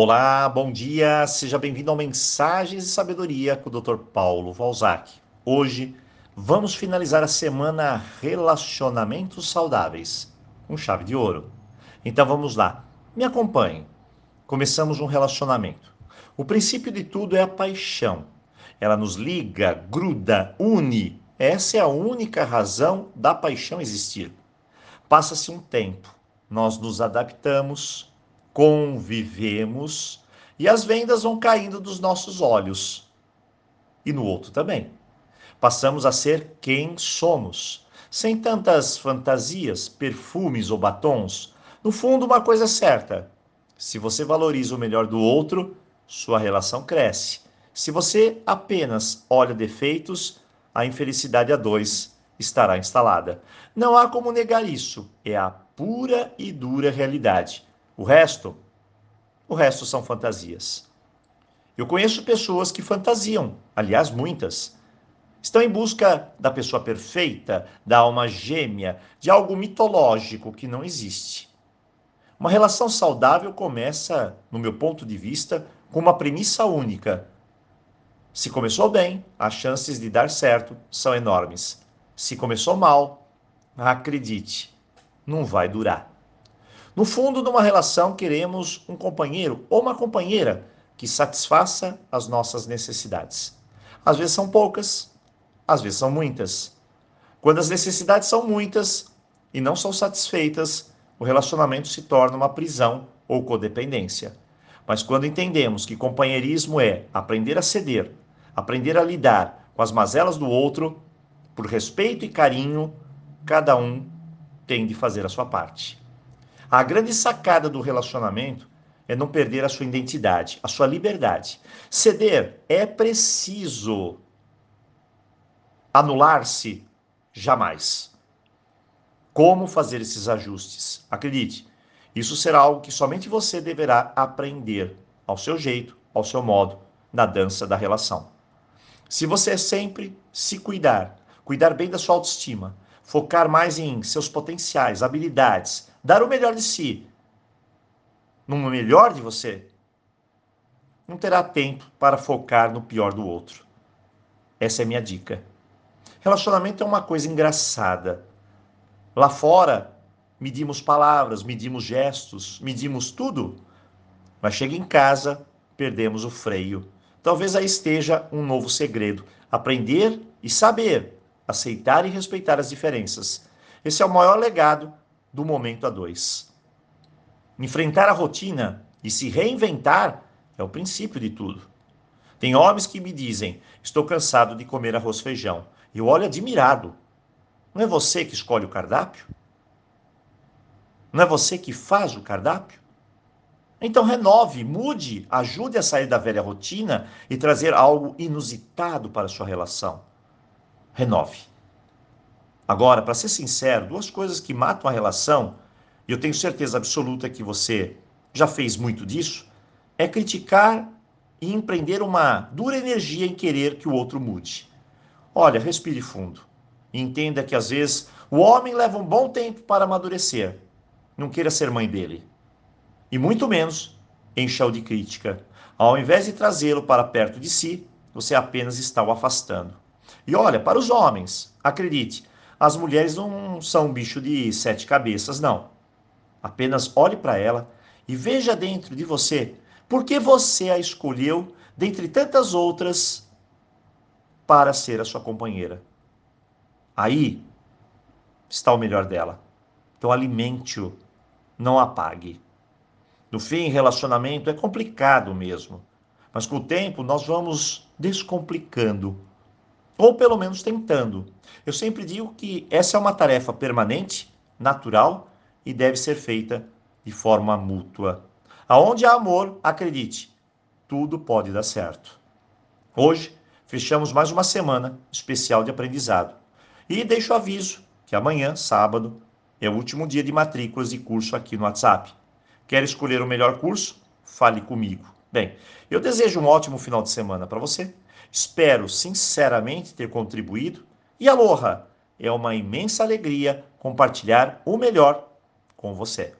Olá, bom dia, seja bem-vindo ao Mensagens de Sabedoria com o Dr. Paulo Valzac. Hoje vamos finalizar a semana Relacionamentos Saudáveis com chave de ouro. Então vamos lá, me acompanhe. Começamos um relacionamento. O princípio de tudo é a paixão. Ela nos liga, gruda, une. Essa é a única razão da paixão existir. Passa-se um tempo, nós nos adaptamos, convivemos e as vendas vão caindo dos nossos olhos. E no outro também. Passamos a ser quem somos, sem tantas fantasias, perfumes ou batons. No fundo, uma coisa é certa: se você valoriza o melhor do outro, sua relação cresce. Se você apenas olha defeitos, a infelicidade a dois estará instalada. Não há como negar isso, é a pura e dura realidade. O resto, o resto são fantasias. Eu conheço pessoas que fantasiam, aliás, muitas. Estão em busca da pessoa perfeita, da alma gêmea, de algo mitológico que não existe. Uma relação saudável começa, no meu ponto de vista, com uma premissa única. Se começou bem, as chances de dar certo são enormes. Se começou mal, acredite, não vai durar. No fundo, numa relação, queremos um companheiro ou uma companheira que satisfaça as nossas necessidades. Às vezes são poucas, às vezes são muitas. Quando as necessidades são muitas e não são satisfeitas, o relacionamento se torna uma prisão ou codependência. Mas quando entendemos que companheirismo é aprender a ceder, aprender a lidar com as mazelas do outro, por respeito e carinho, cada um tem de fazer a sua parte. A grande sacada do relacionamento é não perder a sua identidade, a sua liberdade. Ceder é preciso. Anular-se jamais. Como fazer esses ajustes? Acredite, isso será algo que somente você deverá aprender ao seu jeito, ao seu modo, na dança da relação. Se você sempre se cuidar, cuidar bem da sua autoestima, focar mais em seus potenciais, habilidades, dar o melhor de si, no melhor de você, não terá tempo para focar no pior do outro. Essa é minha dica. Relacionamento é uma coisa engraçada. Lá fora, medimos palavras, medimos gestos, medimos tudo, mas chega em casa, perdemos o freio. Talvez aí esteja um novo segredo: aprender e saber, aceitar e respeitar as diferenças. Esse é o maior legado do momento a dois. Enfrentar a rotina e se reinventar é o princípio de tudo. Tem homens que me dizem: estou cansado de comer arroz feijão. Eu olho admirado. Não é você que escolhe o cardápio? Não é você que faz o cardápio? Então renove, mude, ajude a sair da velha rotina e trazer algo inusitado para a sua relação. Renove. Agora, para ser sincero, duas coisas que matam a relação, e eu tenho certeza absoluta que você já fez muito disso, é criticar e empreender uma dura energia em querer que o outro mude. Olha, respire fundo. E entenda que às vezes o homem leva um bom tempo para amadurecer não queira ser mãe dele. E muito menos encha-o de crítica. Ao invés de trazê-lo para perto de si, você apenas está o afastando. E olha, para os homens, acredite, as mulheres não são um bicho de sete cabeças, não. Apenas olhe para ela e veja dentro de você por que você a escolheu dentre tantas outras para ser a sua companheira. Aí está o melhor dela. Então alimente-o não apague. No fim, relacionamento é complicado mesmo, mas com o tempo nós vamos descomplicando, ou pelo menos tentando. Eu sempre digo que essa é uma tarefa permanente, natural e deve ser feita de forma mútua. Aonde há amor, acredite, tudo pode dar certo. Hoje, fechamos mais uma semana especial de aprendizado. E deixo aviso que amanhã, sábado, é o último dia de matrículas de curso aqui no WhatsApp. Quer escolher o melhor curso? Fale comigo. Bem, eu desejo um ótimo final de semana para você. Espero sinceramente ter contribuído. E aloha! É uma imensa alegria compartilhar o melhor com você.